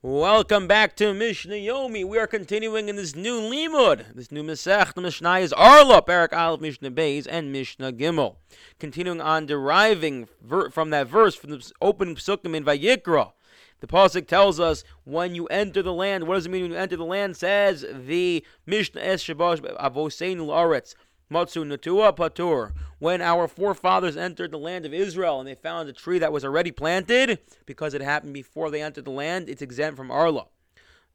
Welcome back to Mishnah Yomi. We are continuing in this new limud, this new Masech. The Mishnah is Orlah, Perek Aleph, Mishnah Beis, and Mishnah Gimel. Continuing on deriving ver- from that verse, from the opening psukim in Vayikra. The pasuk tells us when you enter the land. What does it mean when you enter the land? Says the Mishnah Es Shabash Avosein Laaretz. Matsu Natua Patur. When our forefathers entered the land of Israel and they found a tree that was already planted, because it happened before they entered the land, it's exempt from Orlah.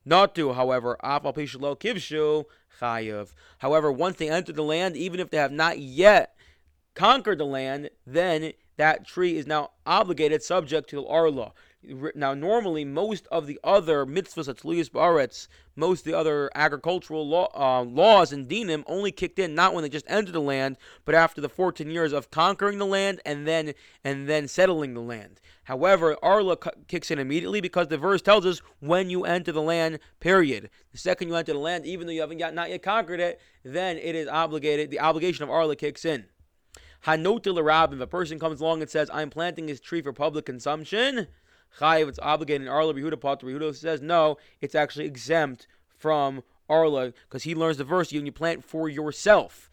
Not to, however, Afal Pishalo Kivshu Chayev. However, once they enter the land, even if they have not yet conquered the land, then that tree is now obligated, subject to Orlah. Now, normally, most of the other mitzvahs, atzliyus baretz, most of the other agricultural law, uh, laws and dinim only kicked in not when they just entered the land, but after the 14 years of conquering the land and then and then settling the land. However, Orlah kicks in immediately because the verse tells us when you enter the land. Period. The second you enter the land, even though you haven't yet, not yet conquered it, then it is obligated. The obligation of Orlah kicks in. Hanotil If a person comes along and says, "I'm planting this tree for public consumption," chayiv, it's obligated. And Orlah Yehuda Patur Yehuda says no, it's actually exempt from Orlah because he learns the verse you, you plant for yourself,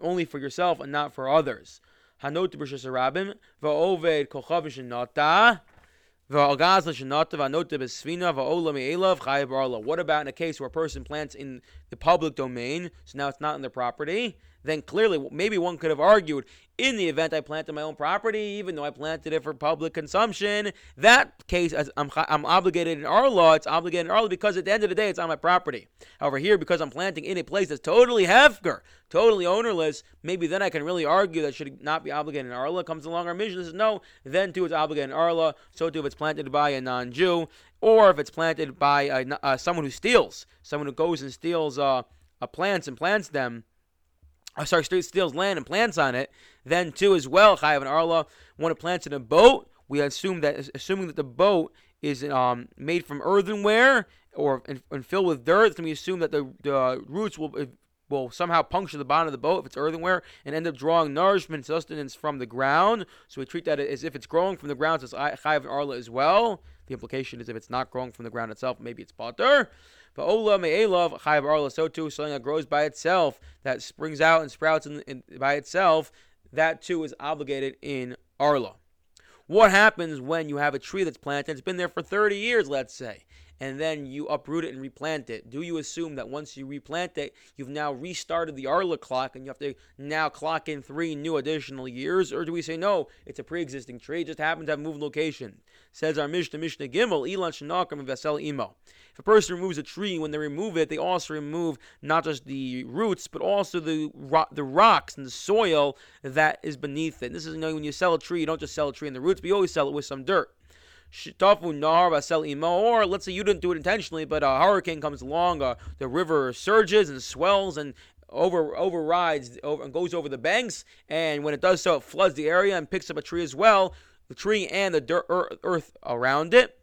only for yourself and not for others. Hanot b'shas rabim va'oved kochav shenata. What about in a case where a person plants in the public domain, so now it's not in their property? Then clearly, maybe one could have argued in the event I planted my own property, even though I planted it for public consumption, that case, I'm, I'm obligated in Orlah, it's obligated in Orlah because at the end of the day, it's on my property. However, here, because I'm planting in a place that's totally hefker, totally ownerless, maybe then I can really argue that should not be obligated in Orlah. Comes along our Mishnah says no, then too it's obligated in Orlah. So too if it's planted by a non-Jew, or if it's planted by a, uh, someone who steals, someone who goes and steals uh, plants and plants them uh, sorry, steals land and plants on it, then too as well, Chayav and Orlah, when it plants in a boat, we assume that, assuming that the boat is um, made from earthenware or and, and filled with dirt, then we assume that the, the roots will will somehow puncture the bottom of the boat if it's earthenware and end up drawing nourishment sustenance from the ground. So we treat that as if it's growing from the ground, so it's Chayav and Orlah as well. The implication is if it's not growing from the ground itself, maybe it's patur. But Ola Me'elav Chayav Orlah, so too, something that grows by itself, that springs out and sprouts in, in, by itself, that too is obligated in Orlah. What happens when you have a tree that's planted, it's been there for 30 years, let's say, and then you uproot it and replant it, do you assume that once you replant it, you've now restarted the Orlah clock and you have to now clock in three new additional years? Or do we say, no, it's a pre existing tree, it just happens to have moved location? Says our Mishnah, Mishnah Gimel, Elon Shanakam and Vesel Imo. If a person removes a tree, when they remove it, they also remove not just the roots, but also the the rocks and the soil that is beneath it. This is you know, when you sell a tree, you don't just sell a tree in the roots, but you always sell it with some dirt. Or let's say you didn't do it intentionally, but a hurricane comes along, uh, the river surges and swells and over overrides over and goes over the banks, and when it does so, it floods the area and picks up a tree as well, the tree and the dirt, earth around it.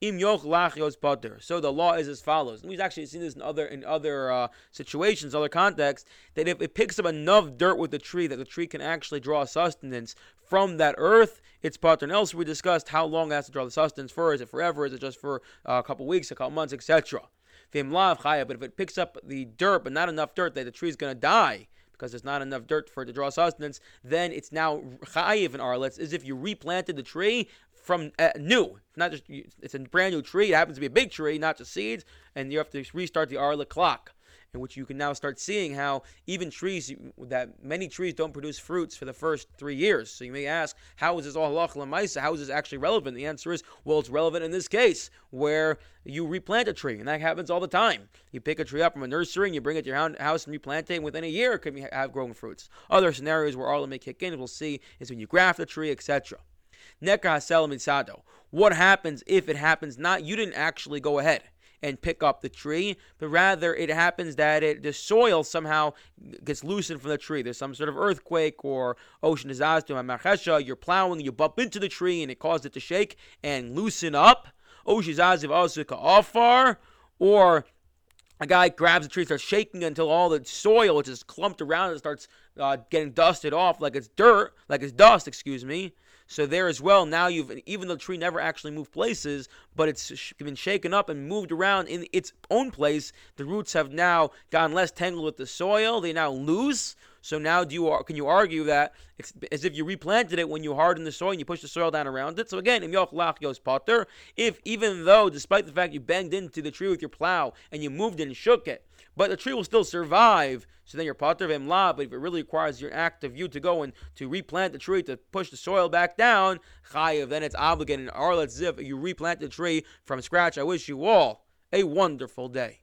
Im yoch. So the law is as follows. And we've actually seen this in other in other uh, situations, other contexts, that if it picks up enough dirt with the tree, that the tree can actually draw sustenance from that earth, it's patur. And else we discussed how long it has to draw the sustenance for. Is it forever? Is it just for uh, a couple weeks, a couple months, etc. But if it picks up the dirt, but not enough dirt that the tree is going to die, because there's not enough dirt for it to draw sustenance, then it's now chayiv in arletz, as if you replanted the tree from uh, new. Not just it's a brand new tree. It happens to be a big tree, not just seeds, and you have to restart the Orlah clock. In which you can now start seeing how even trees that many trees don't produce fruits for the first three years. So you may ask, how is this all halach lemaisa? How is this actually relevant? The answer is, well, it's relevant in this case where you replant a tree, and that happens all the time. You pick a tree up from a nursery and you bring it to your house and replant it, and within a year it could have grown fruits. Other scenarios where Orlah may kick in, we'll see, is when you graft a tree, etc. Nekar hasel. What happens if it happens not you didn't actually go ahead and pick up the tree, but rather it happens that it, the soil somehow gets loosened from the tree. There's some sort of earthquake or ocean disaster, you're plowing, you bump into the tree and it caused it to shake and loosen up. Or a guy grabs the tree, starts shaking until all the soil, which is clumped around it, starts uh, getting dusted off like it's dirt, like it's dust, excuse me. So there as well, now you've even though the tree never actually moved places, but it's been shaken up and moved around in its own place. The roots have now gotten less tangled with the soil. They now loose. So now, do you can you argue that it's as if you replanted it when you harden the soil and you push the soil down around it? So again, patur. If even though, despite the fact you banged into the tree with your plow and you moved it and shook it, but the tree will still survive. So then you're patur of. But if it really requires your act of you to go and to replant the tree to push the soil back down, chayiv, then it's obligated. Or let's if you replant the tree from scratch. I wish you all a wonderful day.